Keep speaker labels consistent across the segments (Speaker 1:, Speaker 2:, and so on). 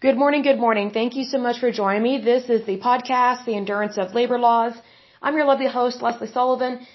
Speaker 1: Good morning, good morning. Thank you so much for joining me. This is the podcast, The Endurance of Labor Laws. I'm your lovely host, Lesley Sullivan.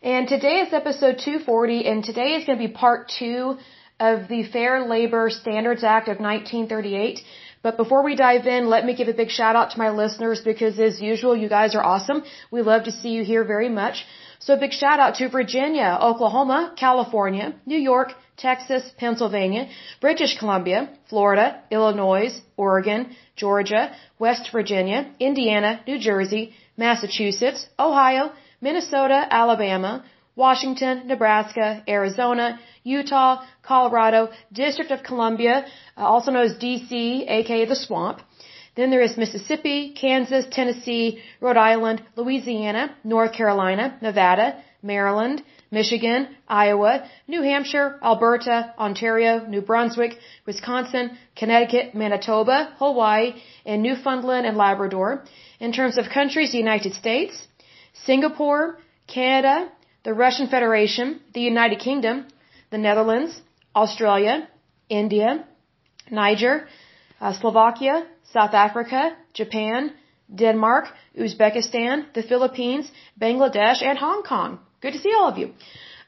Speaker 1: And today is episode 240, and today is going to be part two of the Fair Labor Standards Act of 1938. But before we dive in, let me give a big shout out to my listeners because as usual, you guys are awesome. We love to see you here very much. So a big shout out to Virginia, Oklahoma, California, New York, Texas, Pennsylvania, British Columbia, Florida, Illinois, Oregon, Georgia, West Virginia, Indiana, New Jersey, Massachusetts, Ohio, Minnesota, Alabama, Washington, Nebraska, Arizona, Utah, Colorado, District of Columbia, uh, also known as DC, aka the Swamp. Then there is Mississippi, Kansas, Tennessee, Rhode Island, Louisiana, North Carolina, Nevada, Maryland, Michigan, Iowa, New Hampshire, Alberta, Ontario, New Brunswick, Wisconsin, Connecticut, Manitoba, Hawaii, and Newfoundland and Labrador. In terms of countries, the United States, Singapore, Canada, the Russian Federation, the United Kingdom, the Netherlands, Australia, India, Niger, uh, Slovakia, South Africa, Japan, Denmark, Uzbekistan, the Philippines, Bangladesh, and Hong Kong. Good to see all of you.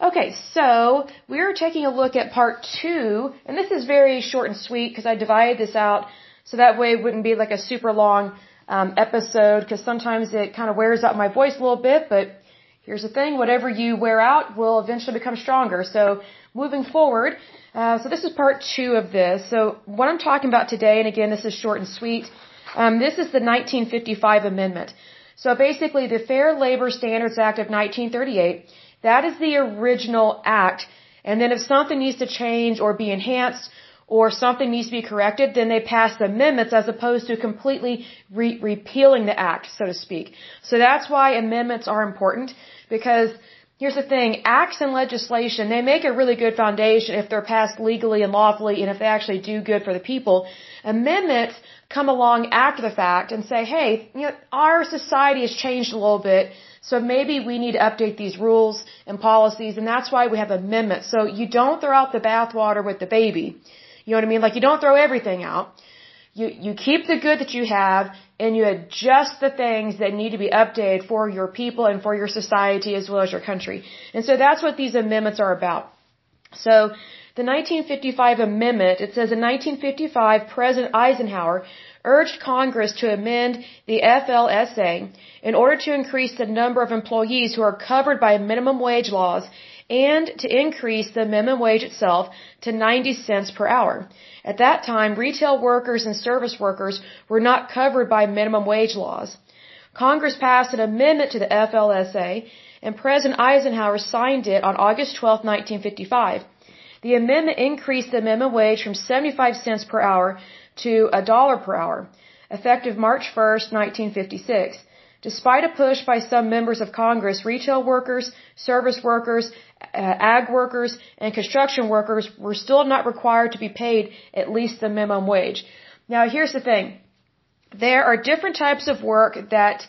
Speaker 1: Okay, so we're taking a look at part two, and this is very short and sweet because I divided this out so that way it wouldn't be like a super long um, episode because sometimes it kind of wears out my voice a little bit, but here's the thing, whatever you wear out will eventually become stronger. So moving forward, uh, so this is part two of this. So what I'm talking about today, and again, this is short and sweet, um, this is the 1955 amendment. So basically, the Fair Labor Standards Act of 1938, that is the original act. And then if something needs to change or be enhanced or something needs to be corrected, then they pass amendments as opposed to completely re- repealing the act, so to speak. So that's why amendments are important because here's the thing, acts and legislation, they make a really good foundation if they're passed legally and lawfully and if they actually do good for the people. Amendments come along after the fact and say, hey, you know, our society has changed a little bit, so maybe we need to update these rules and policies, and that's why we have amendments. So you don't throw out the bathwater with the baby. You know what I mean? Like you don't throw everything out. You, you keep the good that you have and you adjust the things that need to be updated for your people and for your society as well as your country. And so that's what these amendments are about. So the 1955 amendment, it says in 1955, President Eisenhower urged Congress to amend the FLSA in order to increase the number of employees who are covered by minimum wage laws and to increase the minimum wage itself to 90 cents per hour. At that time, retail workers and service workers were not covered by minimum wage laws. Congress passed an amendment to the FLSA and President Eisenhower signed it on August 12, 1955. The amendment increased the minimum wage from 75 cents per hour to a dollar per hour, effective March 1, 1956. Despite a push by some members of Congress, retail workers, service workers, uh, ag workers, and construction workers were still not required to be paid at least the minimum wage. Now here's the thing. There are different types of work that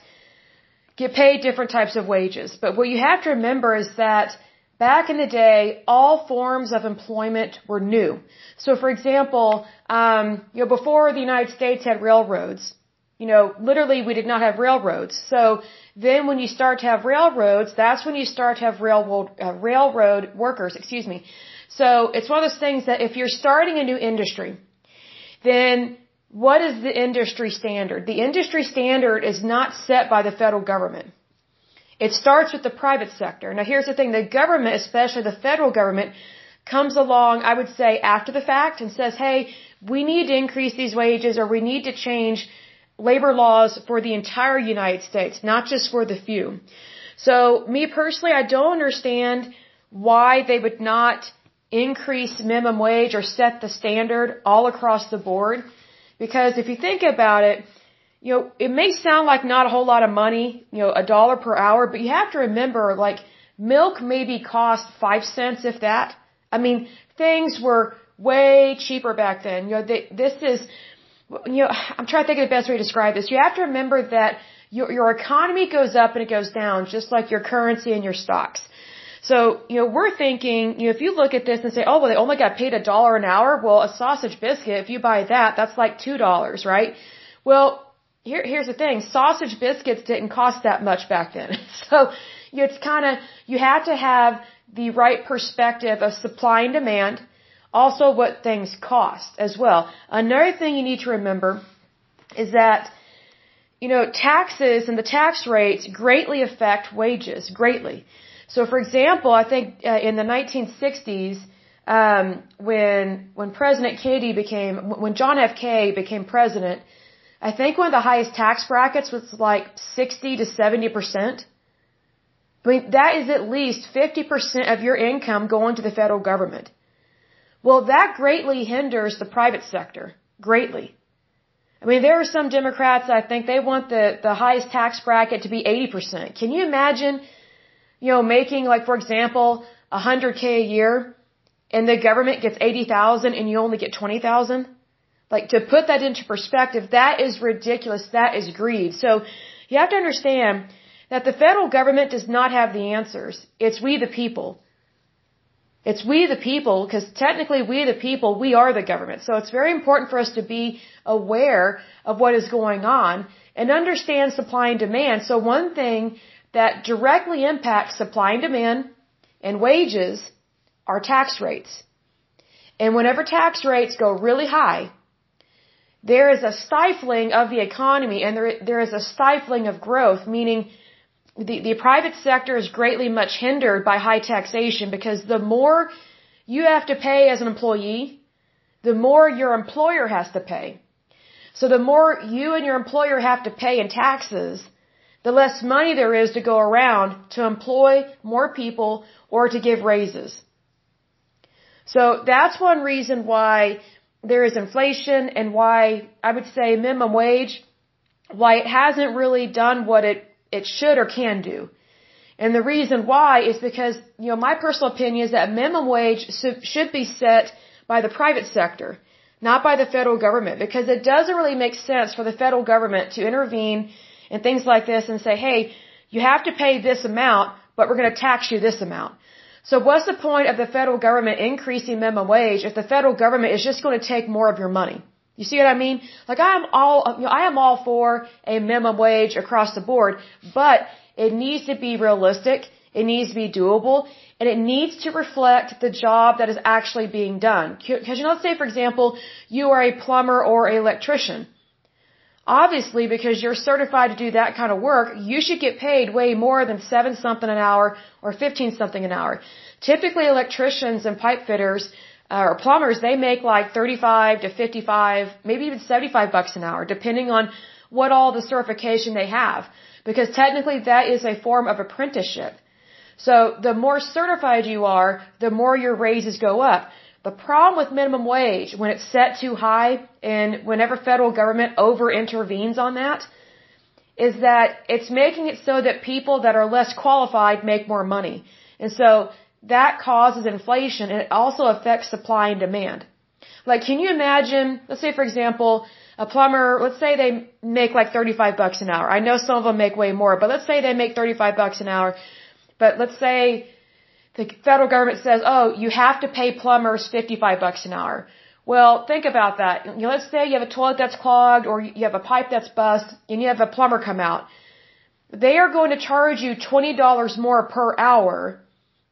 Speaker 1: get paid different types of wages. But what you have to remember is that back in the day, all forms of employment were new. So for example, um, you know, before the United States had railroads, you know, literally we did not have railroads. So then when you start to have railroads, that's when you start to have railroad, uh, railroad workers, excuse me. So it's one of those things that if you're starting a new industry, then what is the industry standard? The industry standard is not set by the federal government. It starts with the private sector. Now here's the thing, the government, especially the federal government, comes along, I would say, after the fact and says, hey, we need to increase these wages or we need to change labor laws for the entire United States, not just for the few. So me personally, I don't understand why they would not increase minimum wage or set the standard all across the board. Because if you think about it, you know, it may sound like not a whole lot of money, you know, a dollar per hour, but you have to remember, like, milk maybe cost five cents if that. I mean, things were way cheaper back then. You know, they, this is, you know, I'm trying to think of the best way to describe this. You have to remember that your, your economy goes up and it goes down, just like your currency and your stocks. So, you know, we're thinking, you know, if you look at this and say, oh, well, they only got paid a dollar an hour. Well, a sausage biscuit, if you buy that, that's like $2, right? Well, here, here's the thing. Sausage biscuits didn't cost that much back then. So, it's kind of, you have to have the right perspective of supply and demand, also what things cost as well. Another thing you need to remember is that you know, taxes and the tax rates greatly affect wages, greatly. So, for example, I think uh, in the 1960s, um, when when President Kennedy became, when John F. K. became president, I think one of the highest tax brackets was like 60 to 70 percent. I mean, that is at least 50 percent of your income going to the federal government. Well, that greatly hinders the private sector, greatly. I mean, there are some Democrats, I think they want the, the highest tax bracket to be 80%. Can you imagine, you know, making like, for example, 100K a year and the government gets 80,000 and you only get 20,000? Like to put that into perspective, that is ridiculous. That is greed. So you have to understand that the federal government does not have the answers. It's we the people. It's we the people, because technically we the people, we are the government. So it's very important for us to be aware of what is going on and understand supply and demand. So one thing that directly impacts supply and demand and wages are tax rates. And whenever tax rates go really high, there is a stifling of the economy and there, there is a stifling of growth, meaning the, the private sector is greatly much hindered by high taxation because the more you have to pay as an employee, the more your employer has to pay. So the more you and your employer have to pay in taxes, the less money there is to go around to employ more people or to give raises. So that's one reason why there is inflation and why I would say minimum wage, why it hasn't really done what it it should or can do. And the reason why is because, you know, my personal opinion is that minimum wage should be set by the private sector, not by the federal government, because it doesn't really make sense for the federal government to intervene in things like this and say, hey, you have to pay this amount, but we're going to tax you this amount. So what's the point of the federal government increasing minimum wage if the federal government is just going to take more of your money? You see what I mean? Like I am all, you know, I am all for a minimum wage across the board, but it needs to be realistic. It needs to be doable and it needs to reflect the job that is actually being done. Because you know, let's say for example, you are a plumber or an electrician. Obviously, because you're certified to do that kind of work, you should get paid way more than seven something an hour or fifteen something an hour. Typically, electricians and pipe fitters uh, or plumbers, they make like 35 to 55, maybe even 75 bucks an hour, depending on what all the certification they have. Because technically that is a form of apprenticeship. So the more certified you are, the more your raises go up. The problem with minimum wage, when it's set too high and whenever federal government over intervenes on that, is that it's making it so that people that are less qualified make more money. And so that causes inflation and it also affects supply and demand. Like, can you imagine, let's say for example, a plumber, let's say they make like 35 bucks an hour. I know some of them make way more, but let's say they make 35 bucks an hour. But let's say the federal government says, oh, you have to pay plumbers 55 bucks an hour. Well, think about that. Let's say you have a toilet that's clogged or you have a pipe that's bust and you have a plumber come out. They are going to charge you $20 more per hour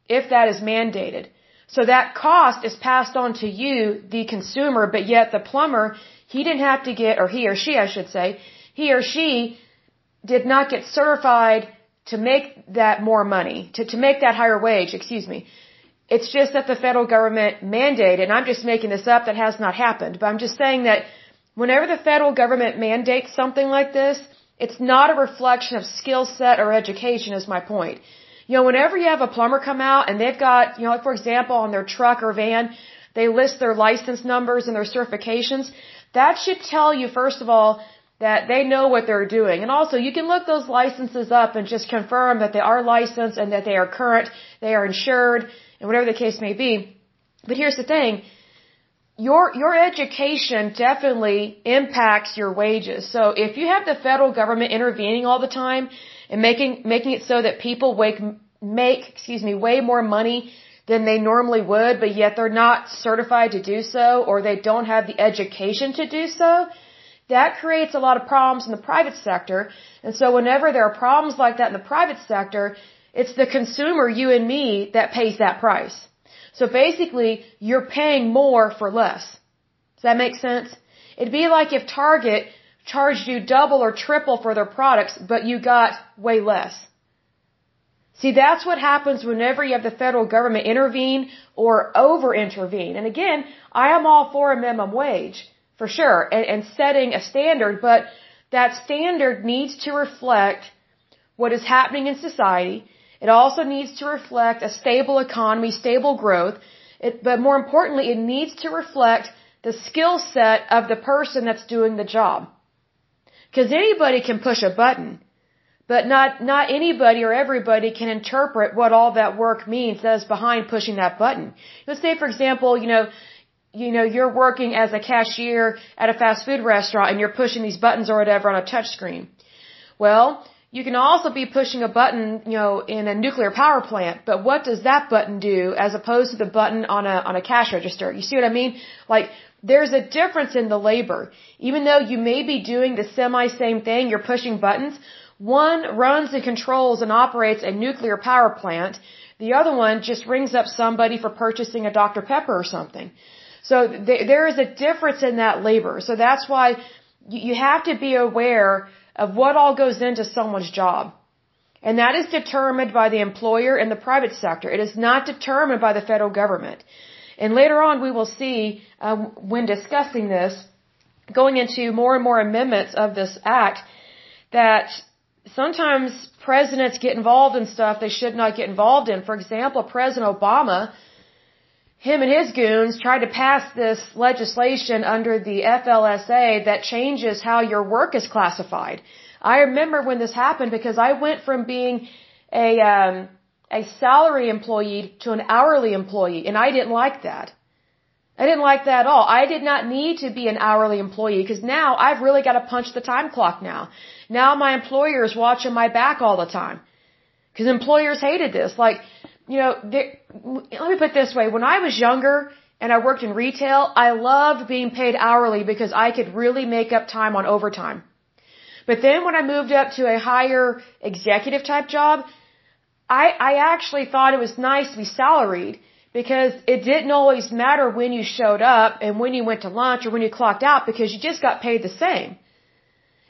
Speaker 1: if that is mandated. So that cost is passed on to you, the consumer, but yet the plumber, he didn't have to get, or he or she, I should say, he or she did not get certified to make that more money, to, to make that higher wage, excuse me. It's just that the federal government mandated, and I'm just making this up, that has not happened, but I'm just saying that whenever the federal government mandates something like this, it's not a reflection of skill set or education is my point. You know, whenever you have a plumber come out and they've got, you know, like for example, on their truck or van, they list their license numbers and their certifications, that should tell you, first of all, that they know what they're doing. And also, you can look those licenses up and just confirm that they are licensed and that they are current, they are insured, and whatever the case may be. But here's the thing. Your, your education definitely impacts your wages. So if you have the federal government intervening all the time, and making making it so that people make make, excuse me, way more money than they normally would, but yet they're not certified to do so or they don't have the education to do so, that creates a lot of problems in the private sector. And so whenever there are problems like that in the private sector, it's the consumer, you and me, that pays that price. So basically, you're paying more for less. Does that make sense? It'd be like if Target charged you double or triple for their products, but you got way less. See, that's what happens whenever you have the federal government intervene or over intervene. And again, I am all for a minimum wage, for sure, and, and setting a standard, but that standard needs to reflect what is happening in society. It also needs to reflect a stable economy, stable growth, it, but more importantly, it needs to reflect the skill set of the person that's doing the job. Because anybody can push a button. But not, not anybody or everybody can interpret what all that work means that is behind pushing that button. Let's say, for example, you know, you know, you're working as a cashier at a fast food restaurant and you're pushing these buttons or whatever on a touch screen. Well, you can also be pushing a button, you know, in a nuclear power plant, but what does that button do as opposed to the button on a, on a cash register? You see what I mean? Like, there's a difference in the labor. Even though you may be doing the semi same thing, you're pushing buttons, one runs and controls and operates a nuclear power plant. The other one just rings up somebody for purchasing a Dr. Pepper or something. So th- there is a difference in that labor. So that's why you have to be aware of what all goes into someone's job. And that is determined by the employer in the private sector. It is not determined by the federal government. And later on we will see, um, when discussing this, going into more and more amendments of this act, that sometimes presidents get involved in stuff they should not get involved in. For example, President Obama, him and his goons tried to pass this legislation under the FLSA that changes how your work is classified. I remember when this happened because I went from being a um, a salary employee to an hourly employee, and I didn't like that. I didn't like that at all. I did not need to be an hourly employee because now I've really got to punch the time clock now. Now my employer is watching my back all the time. Because employers hated this. Like, you know, let me put it this way. When I was younger and I worked in retail, I loved being paid hourly because I could really make up time on overtime. But then when I moved up to a higher executive type job, I, I actually thought it was nice to be salaried because it didn't always matter when you showed up and when you went to lunch or when you clocked out because you just got paid the same.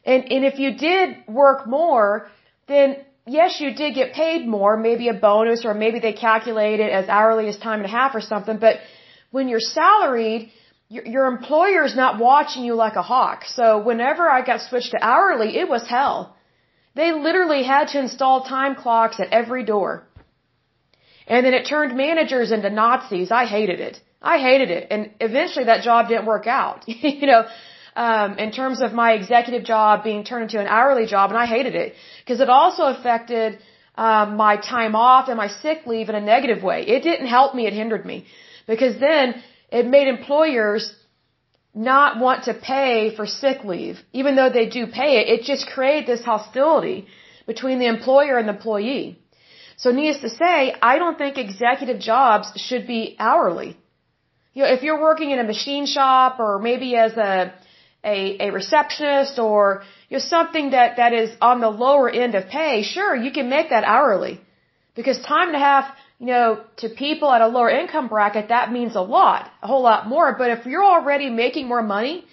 Speaker 1: And, and if you did work more, then yes, you did get paid more, maybe a bonus or maybe they calculate it as hourly as time and a half or something. But when you're salaried, your, your employer is not watching you like a hawk. So whenever I got switched to hourly, it was hell. They literally had to install time clocks at every door. And then it turned managers into Nazis. I hated it. I hated it. And eventually that job didn't work out. you know, um, in terms of my executive job being turned into an hourly job, and I hated it because it also affected um, my time off and my sick leave in a negative way. It didn't help me; it hindered me because then it made employers not want to pay for sick leave, even though they do pay it. It just created this hostility between the employer and the employee. So needless to say, I don't think executive jobs should be hourly. You know, if you're working in a machine shop or maybe as a a, a receptionist or you know, something that, that is on the lower end of pay, sure, you can make that hourly. Because time and a half, you know, to people at a lower income bracket, that means a lot, a whole lot more. But if you're already making more money,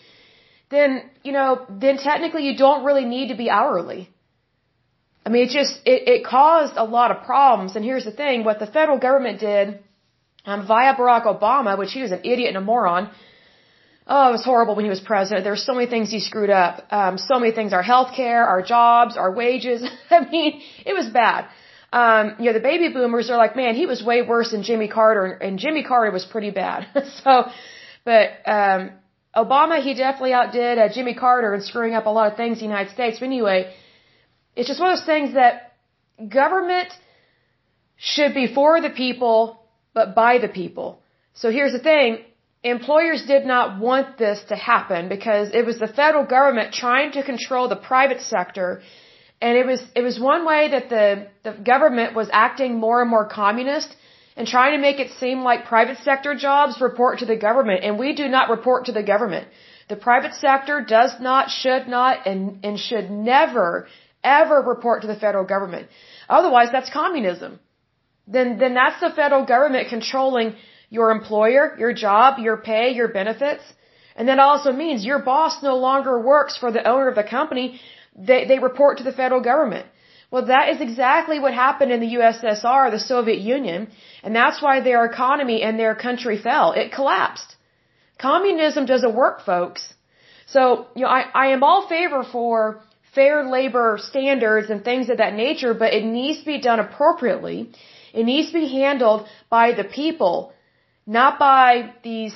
Speaker 1: then, you know, then technically you don't really need to be hourly. I mean, it just, it, it caused a lot of problems. And here's the thing, what the federal government did, um, via Barack Obama, which he was an idiot and a moron, Oh, it was horrible when he was president. There were so many things he screwed up. Um, so many things, our health care, our jobs, our wages. I mean, it was bad. Um, you know, the baby boomers are like, man, he was way worse than Jimmy Carter, and Jimmy Carter was pretty bad. so, but, um, Obama, he definitely outdid uh, Jimmy Carter in screwing up a lot of things in the United States. But anyway, it's just one of those things that government should be for the people, but by the people. So here's the thing employers did not want this to happen because it was the federal government trying to control the private sector And it was, it was one way that the, the government was acting more and more communist and trying to make it seem like private sector jobs report to the government. And we do not report to the government. The private sector does not, should not, and, and should never, ever report to the federal government. Otherwise, that's communism. Then, then that's the federal government controlling your employer, your job, your pay, your benefits. And that also means your boss no longer works for the owner of the company. They, they report to the federal government. Well, that is exactly what happened in the USSR, the Soviet Union, and that's why their economy and their country fell. It collapsed. Communism doesn't work, folks. So, you know, I, I am all favor for fair labor standards and things of that nature, but it needs to be done appropriately. It needs to be handled by the people, not by these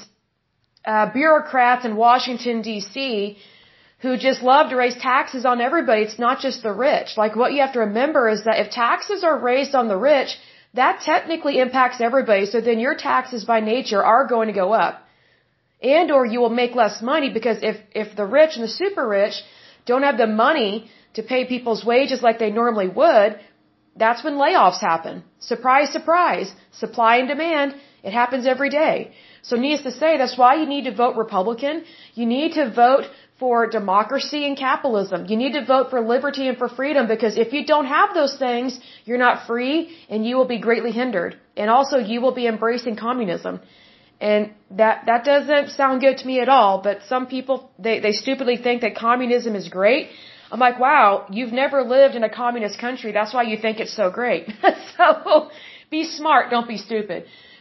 Speaker 1: uh, bureaucrats in Washington D.C. who just love to raise taxes on everybody. It's not just the rich. Like what you have to remember is that if taxes are raised on the rich, that technically impacts everybody. So then your taxes by nature are going to go up. And or you will make less money because if, if the rich and the super rich don't have the money to pay people's wages like they normally would, that's when layoffs happen. Surprise, surprise. Supply and demand. It happens every day. So needless to say, that's why you need to vote Republican. You need to vote for democracy and capitalism. You need to vote for liberty and for freedom because if you don't have those things, you're not free and you will be greatly hindered. And also you will be embracing communism. And that, that doesn't sound good to me at all, but some people, they, they stupidly think that communism is great. I'm like, wow, you've never lived in a communist country. That's why you think it's so great. so be smart, don't be stupid.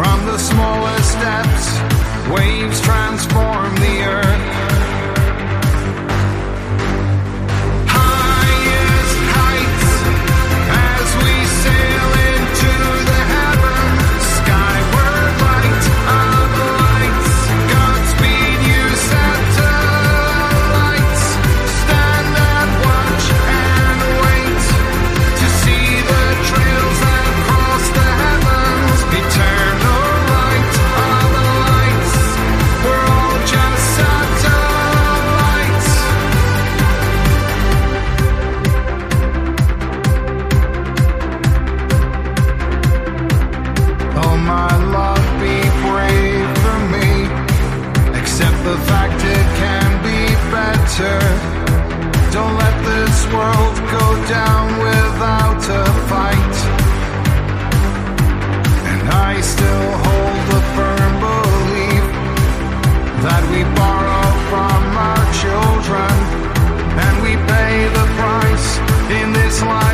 Speaker 2: From the smallest steps, waves transform the earth. world go down without a fight. And I still hold the firm belief that we borrow from our children and we pay the price in this life.